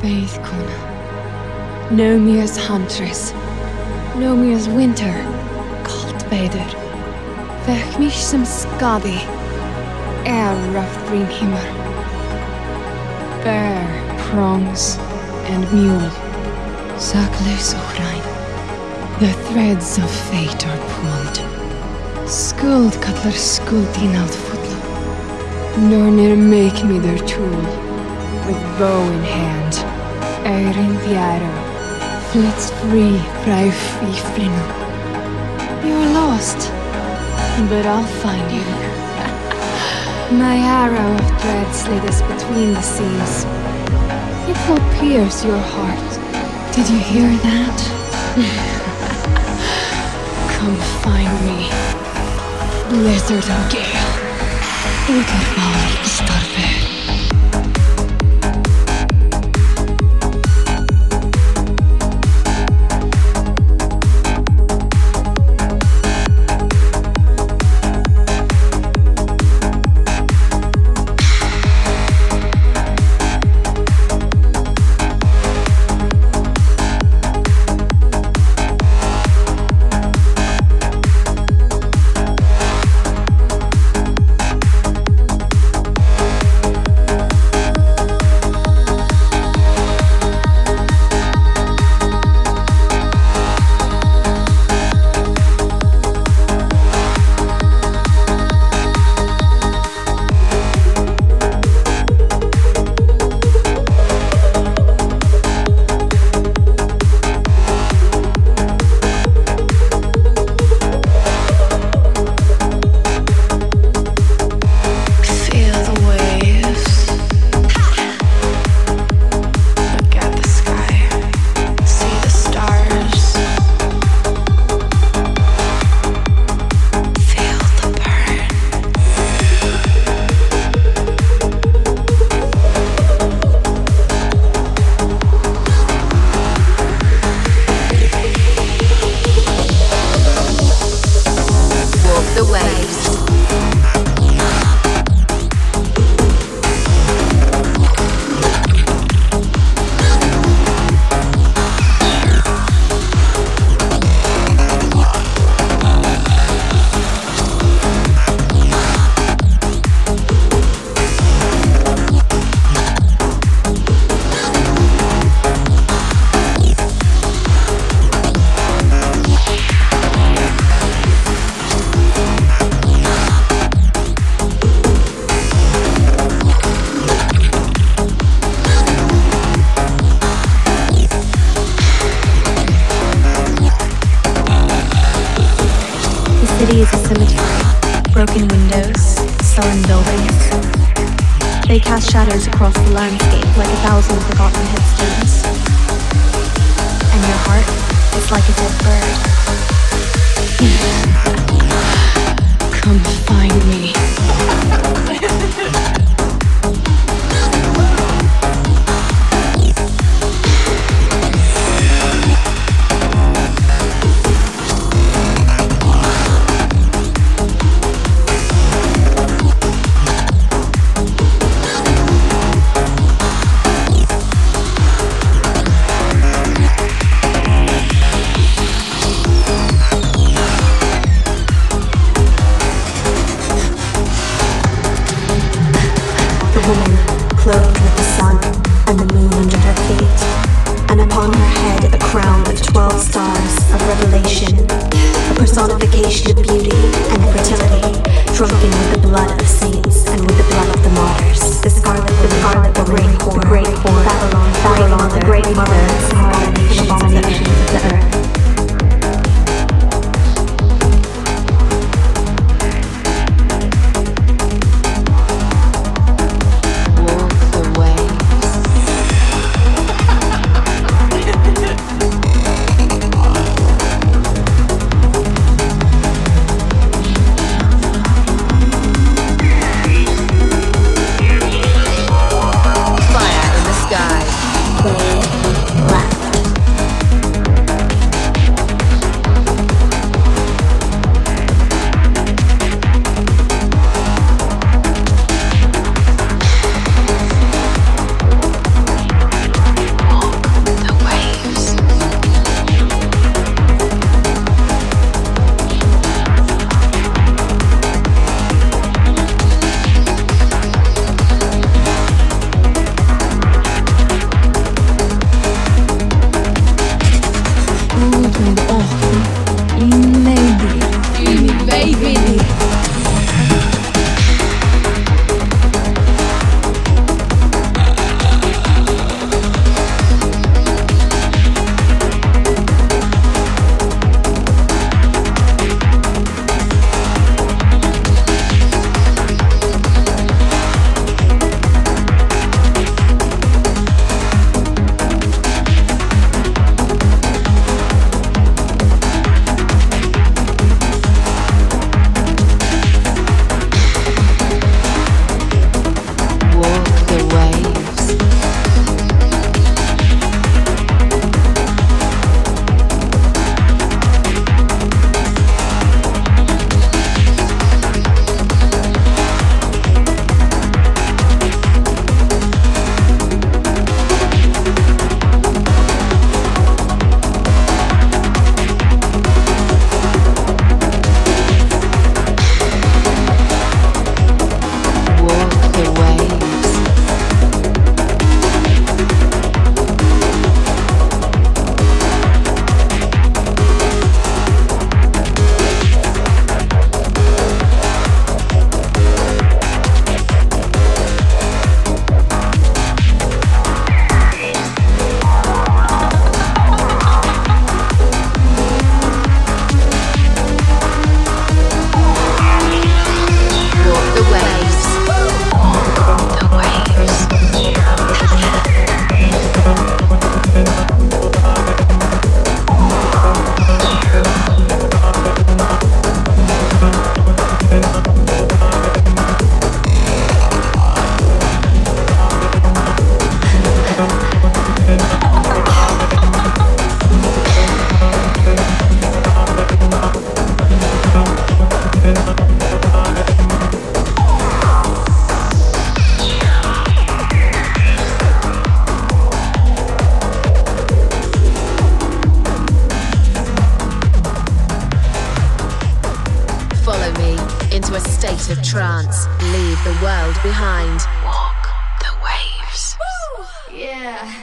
Faithkuna. Know me as huntress. Know me as winter. Kaltveður. Vek mich sem skadi. Er of Brimhimmer. Bear, prongs, and mule. Saklus Ochrein. The threads of fate are pulled. Skuld kallar skuld in alt futla. Nornir make me their tool. With bow in hand. Eirin arrow. Flits free, Rauf i Frinu. You're lost. But I'll find you. My arrow of dread slid us between the seas. It will pierce your heart. Did you hear that? Come find me. Blizzard and gale. Uterval starve. Buildings. They cast shadows across the landscape like a thousand forgotten headstones. And your heart is like a dead bird. Come find me. Clothed with the sun and the moon under her feet, and upon her head a crown of twelve stars of revelation, a personification of beauty and fertility, drunken with the blood of the saints and with the blood of the martyrs. The scarlet, the scarlet, the great whore, the great whore, Babylon, Babylon, the great mother, the abominations of the earth. Trance. Leave the world behind. Walk the waves. Yeah.